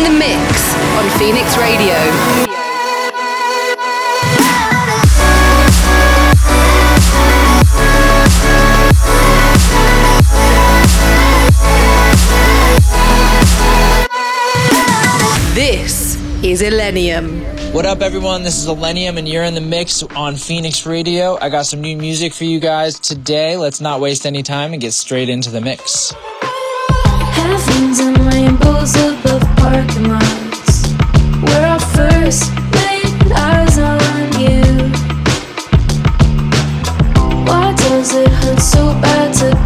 in the mix on Phoenix Radio. This is Illenium. What up, everyone? This is Illenium, and you're in the mix on Phoenix Radio. I got some new music for you guys today. Let's not waste any time and get straight into the mix. Heavens and rainbows so bad to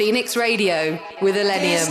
Phoenix Radio with Illenium.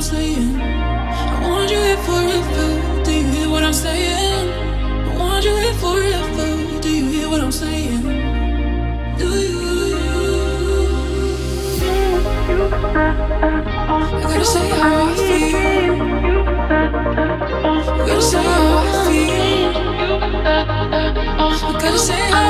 I'm saying? I want you here forever. Do you hear what I'm saying? I want you here forever. Do you hear what I'm saying? Do you? I gotta say how I feel. I gotta say how I feel. I gotta say how.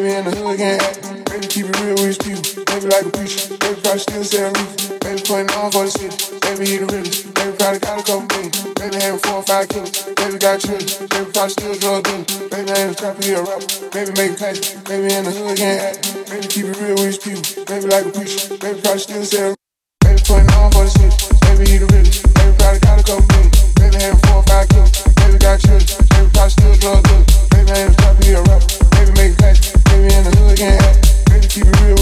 Baby in the hood can't act. Baby keep it real with his people. Baby like a preacher. Baby probably still selling roof. Baby putting on for the city. Baby he the realest. Baby probably got a couple million. Baby having four or five kids. Baby got children. Baby probably still drug dealing. Baby ain't a trapper, he a rapper. Baby making cash. Baby in the hood can't act. Baby keep it real with his people. Baby like a preacher. Baby probably still selling Baby putting on for the city. Baby he the realest. Baby probably got a couple million. Baby having four or five kids. Baby got children. Baby probably still drug dealing. Baby ain't a trapper, he a rapper again. And keep it real.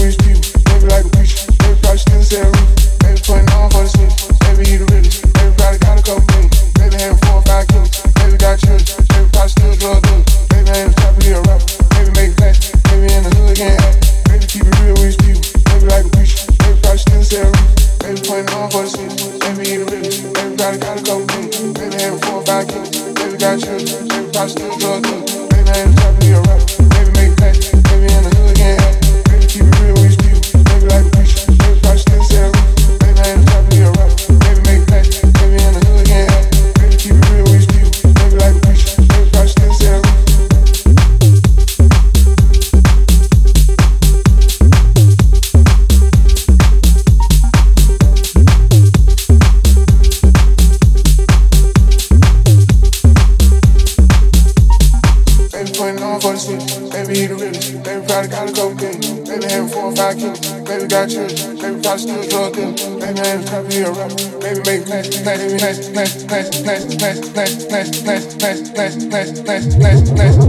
bless bless bless bless bless bless bless bless bless bless bless bless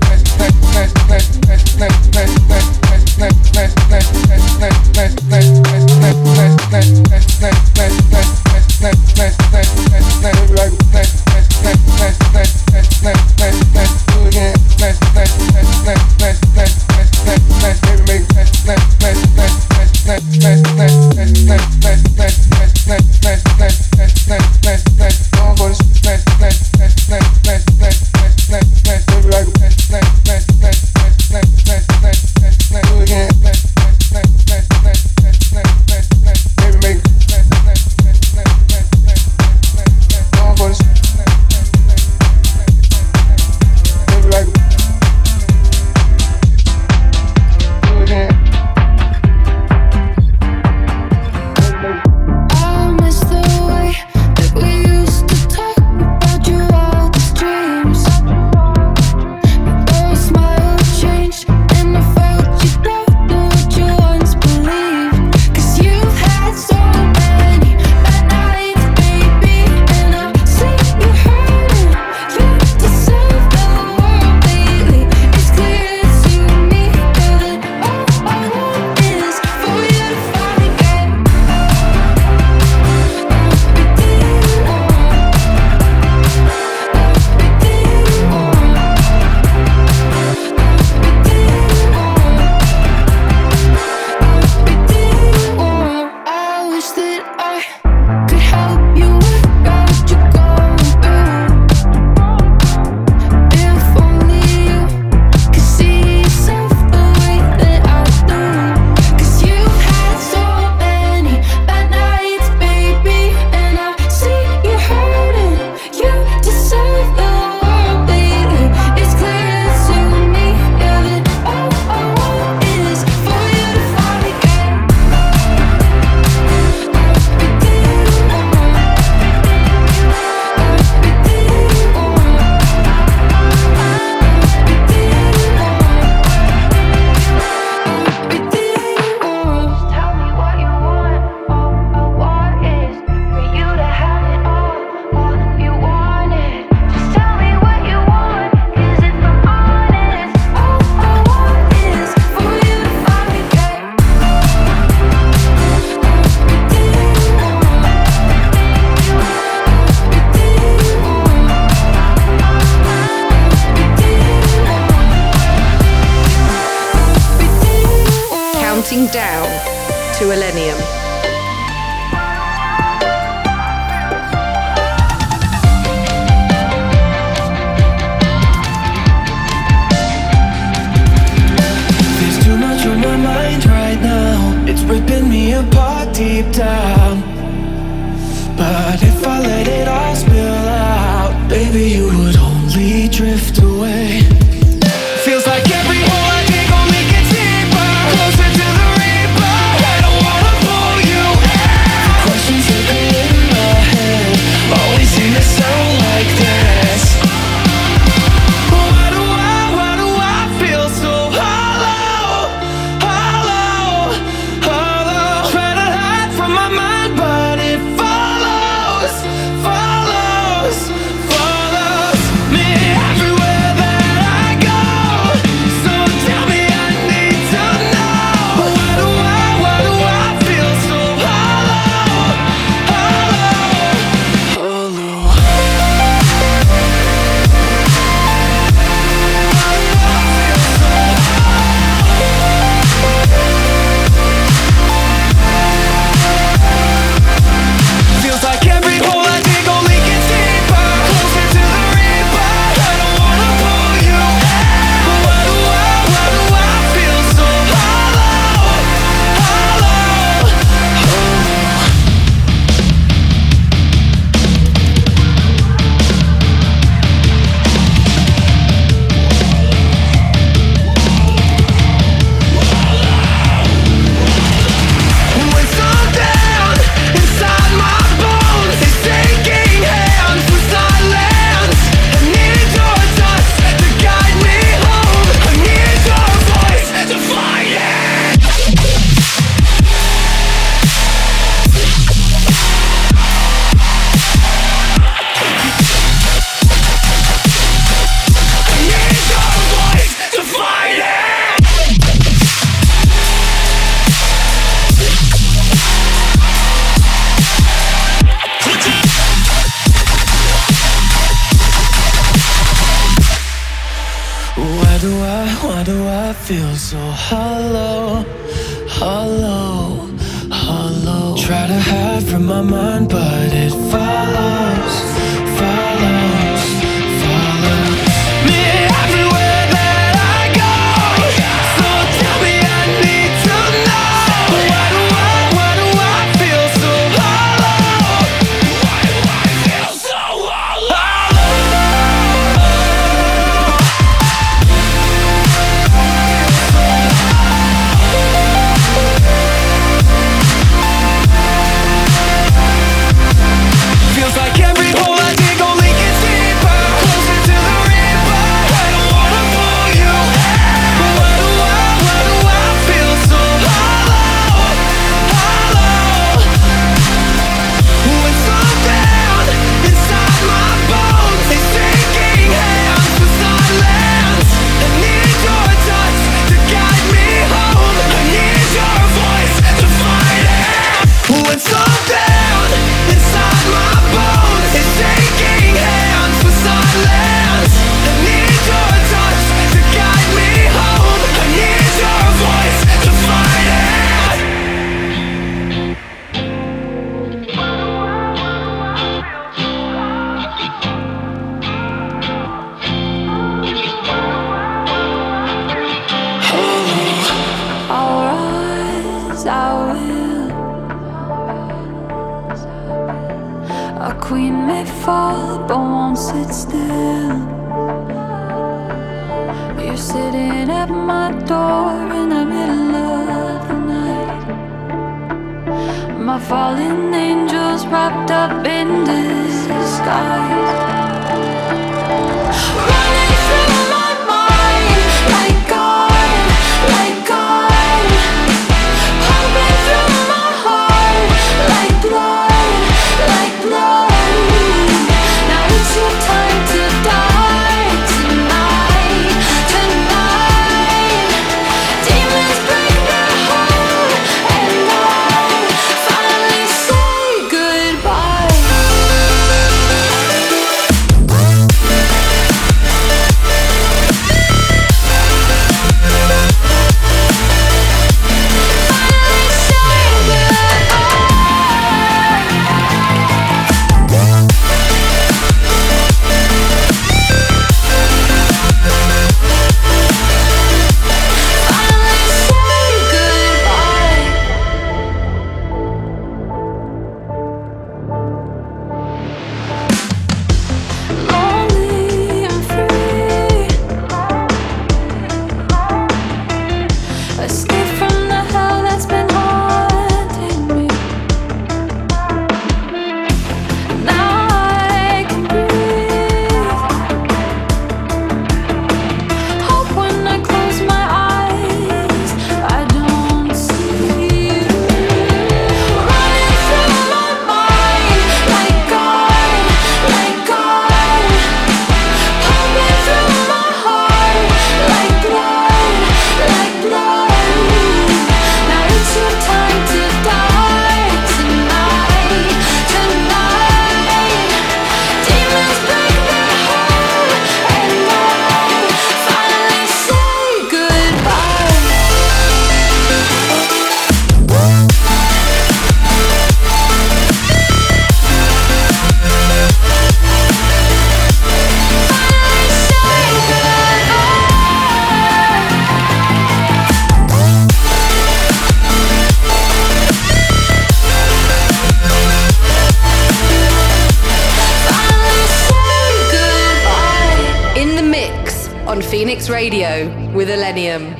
Mix Radio with Illenium.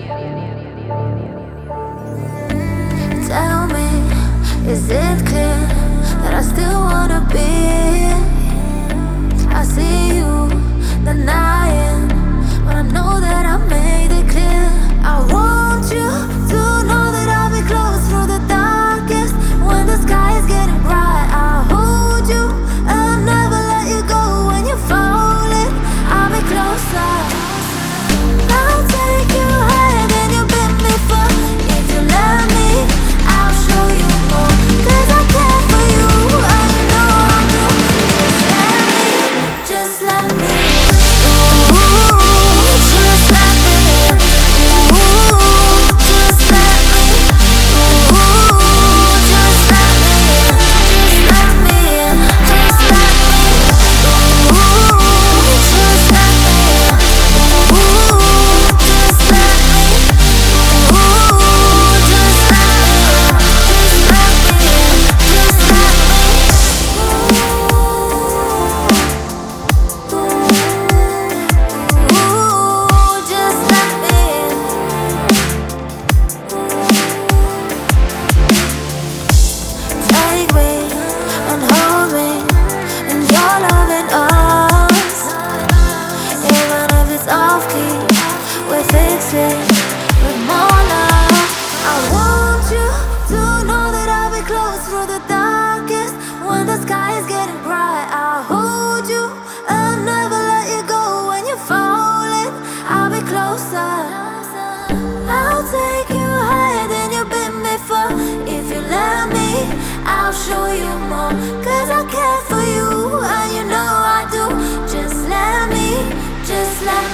Tell me, is it clear that I still wanna be? I'll show you more. Cause I care for you, and you know I do. Just let me, just let me.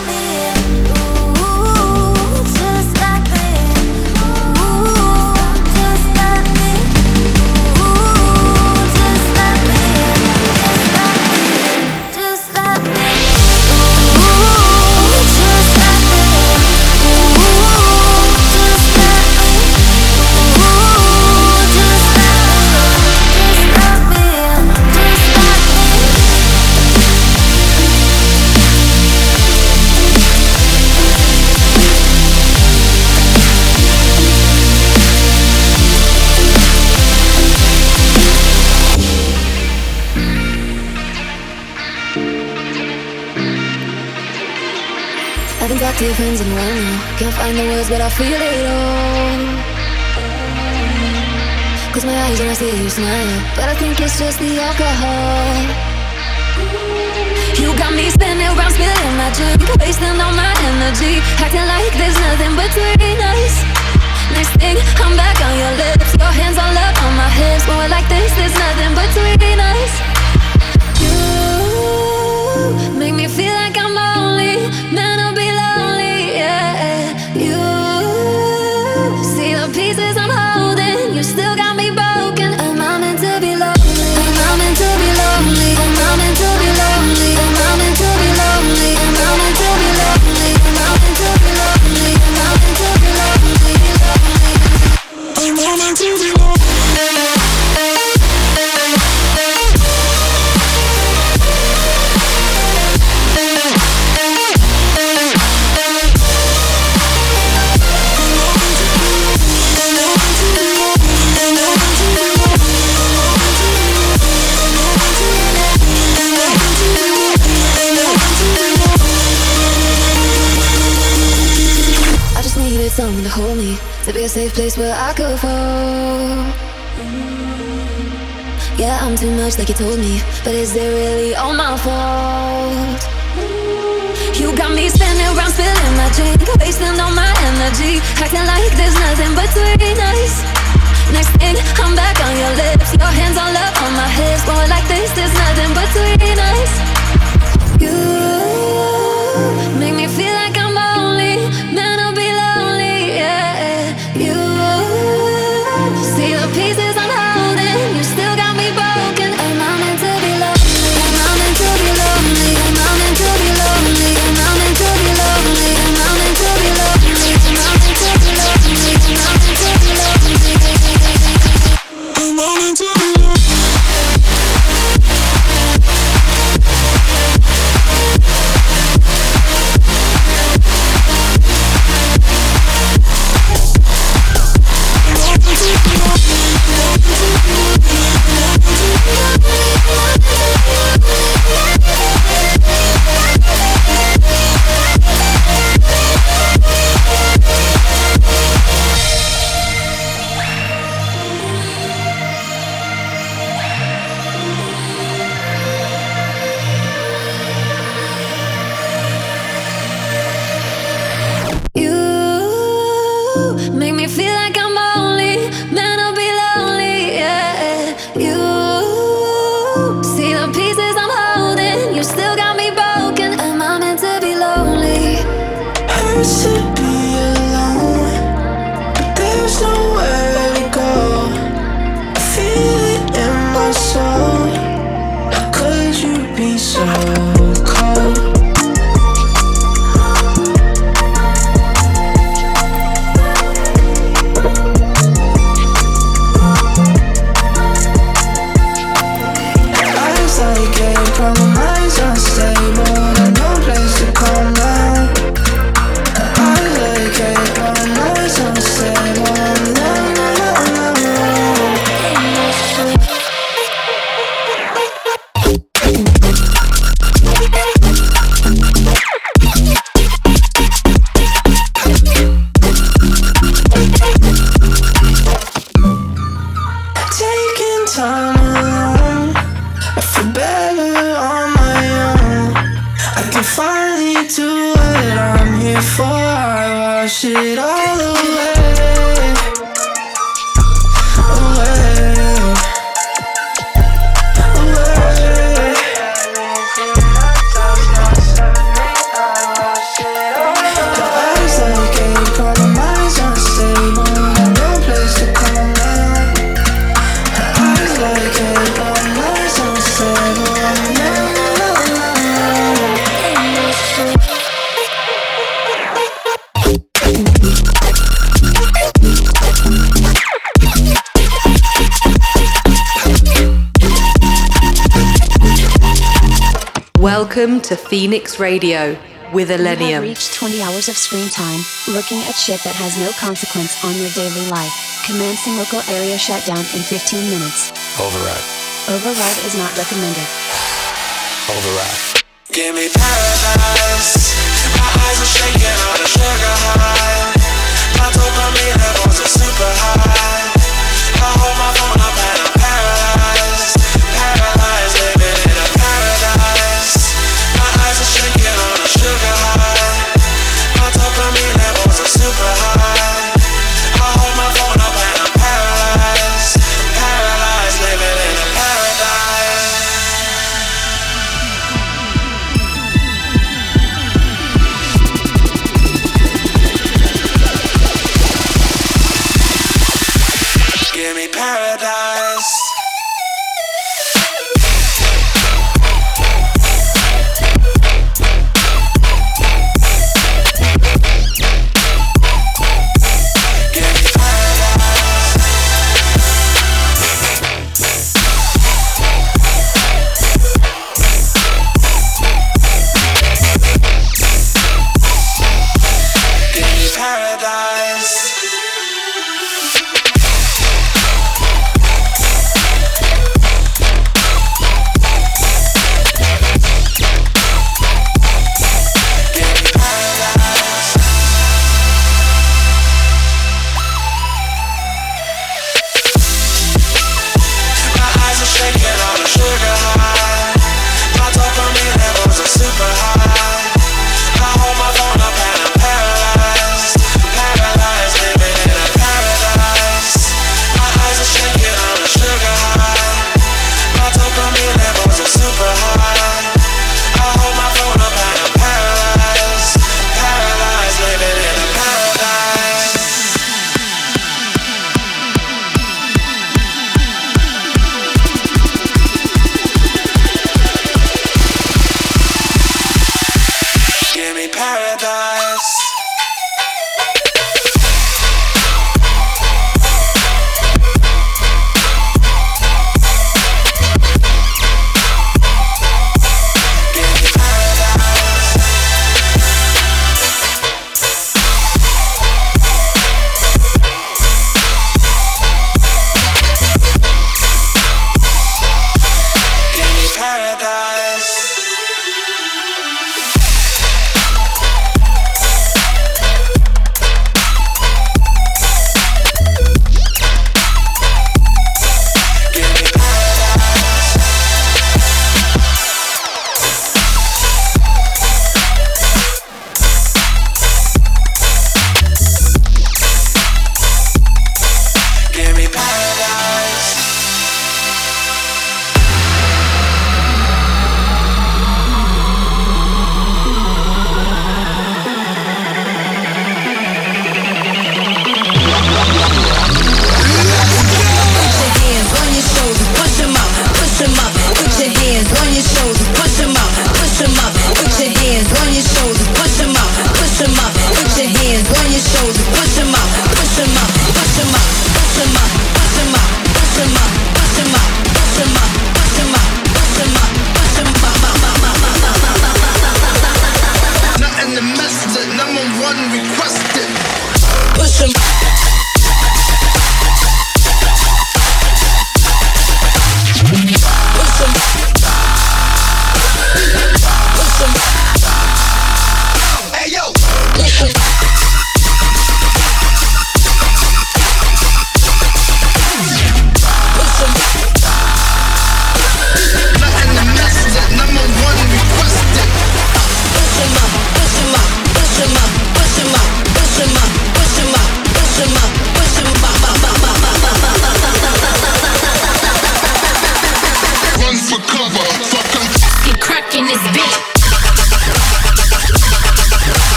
difference in when you can't find the words, but I feel it all. Close my eyes and I see you smile, but I think it's just the alcohol. You got me spinning around, spilling my drink, wasting all my energy, acting like there's nothing between us. Next thing, I'm back on your lips, your hands all up on my hips. When we're like this, there's nothing between us. You make me feel like I'm only man. place where I could fall. Yeah, I'm too much like you told me, but is it really all my fault? You got me spinning around, spilling my drink, wasting all my energy, acting like there's nothing between us. Next thing, I'm back on your lips, your hands all up on my hips, boy, like this, there's nothing between us. You. Welcome to Phoenix Radio with Illenium. You have reached 20 hours of screen time, looking at shit that has no consequence on your daily life. Commencing local area shutdown in 15 minutes. Override. Override is not recommended. Override. Give me paradise. My eyes are shaking on a sugar high. My dopamine levels are super high.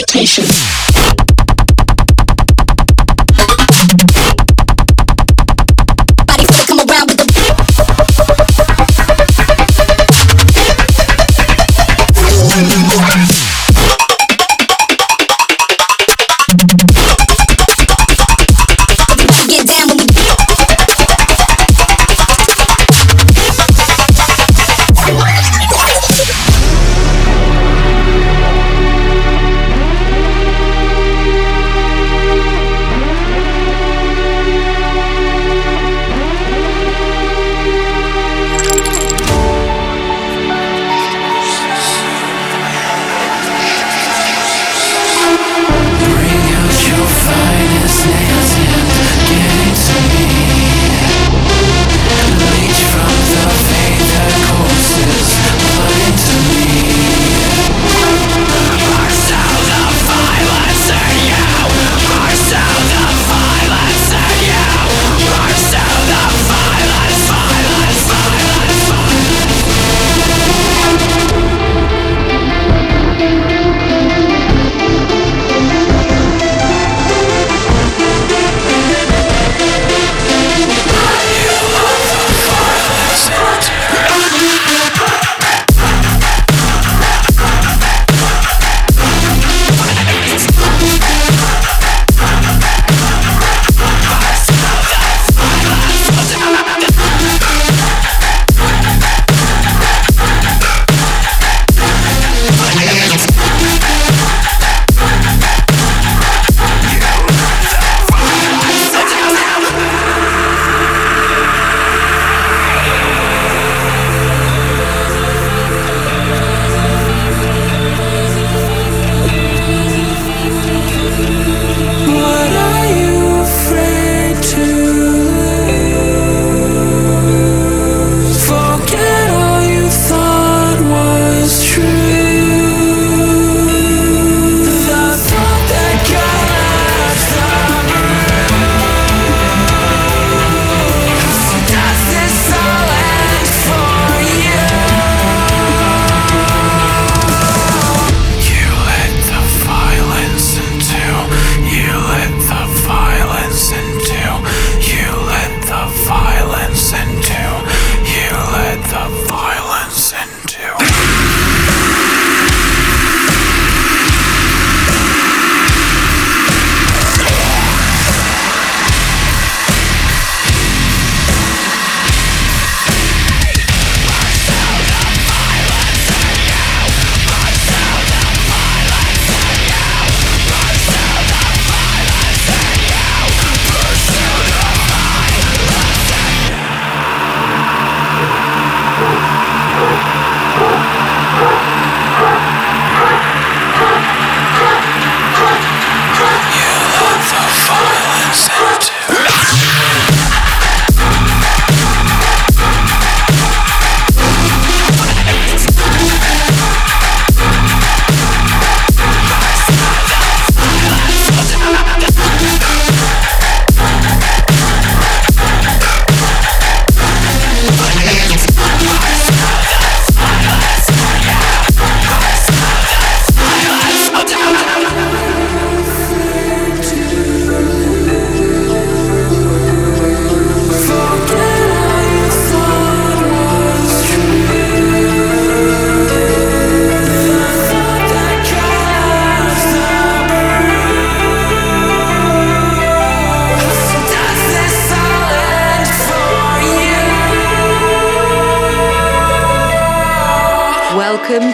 Meditation.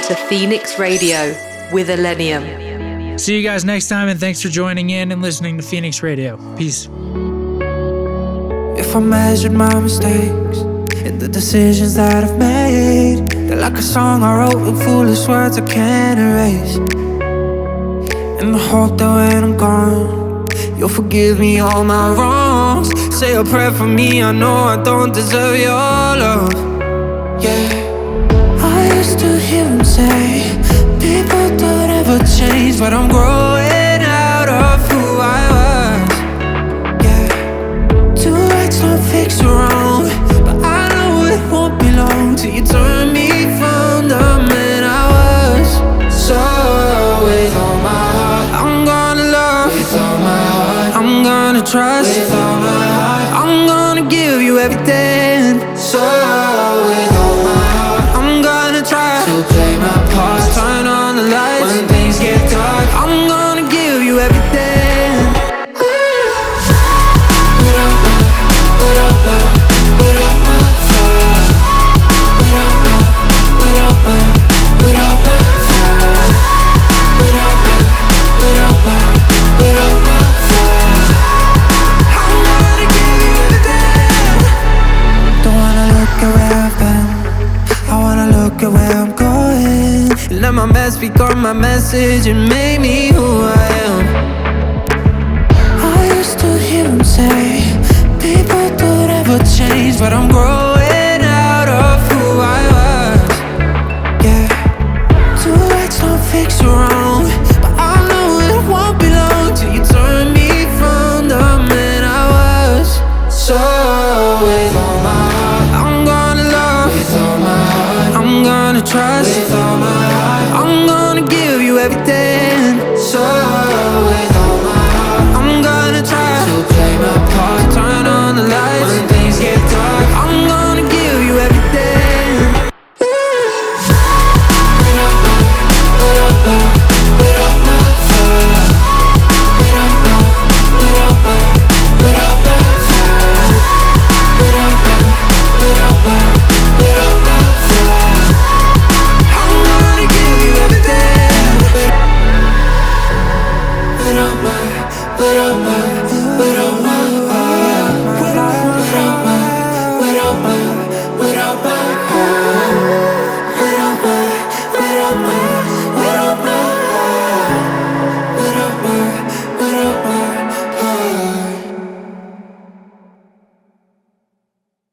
To Phoenix Radio with Illenium. See you guys next time, and thanks for joining in and listening to Phoenix Radio. Peace. If I measured my mistakes and the decisions that I've made, they're like a song I wrote with foolish words I can't erase. And I hope that when I'm gone, you'll forgive me all my wrongs. Say a prayer for me, I know I don't deserve your love. Say, People don't ever change, but I'm growing out of who I was. Yeah. Two rights don't fix the wrong, but I know it won't be long till you turn me from the man I was. So with all my heart, I'm gonna love. With all my heart, I'm gonna trust. With all my heart, I'm gonna give you everything. So become my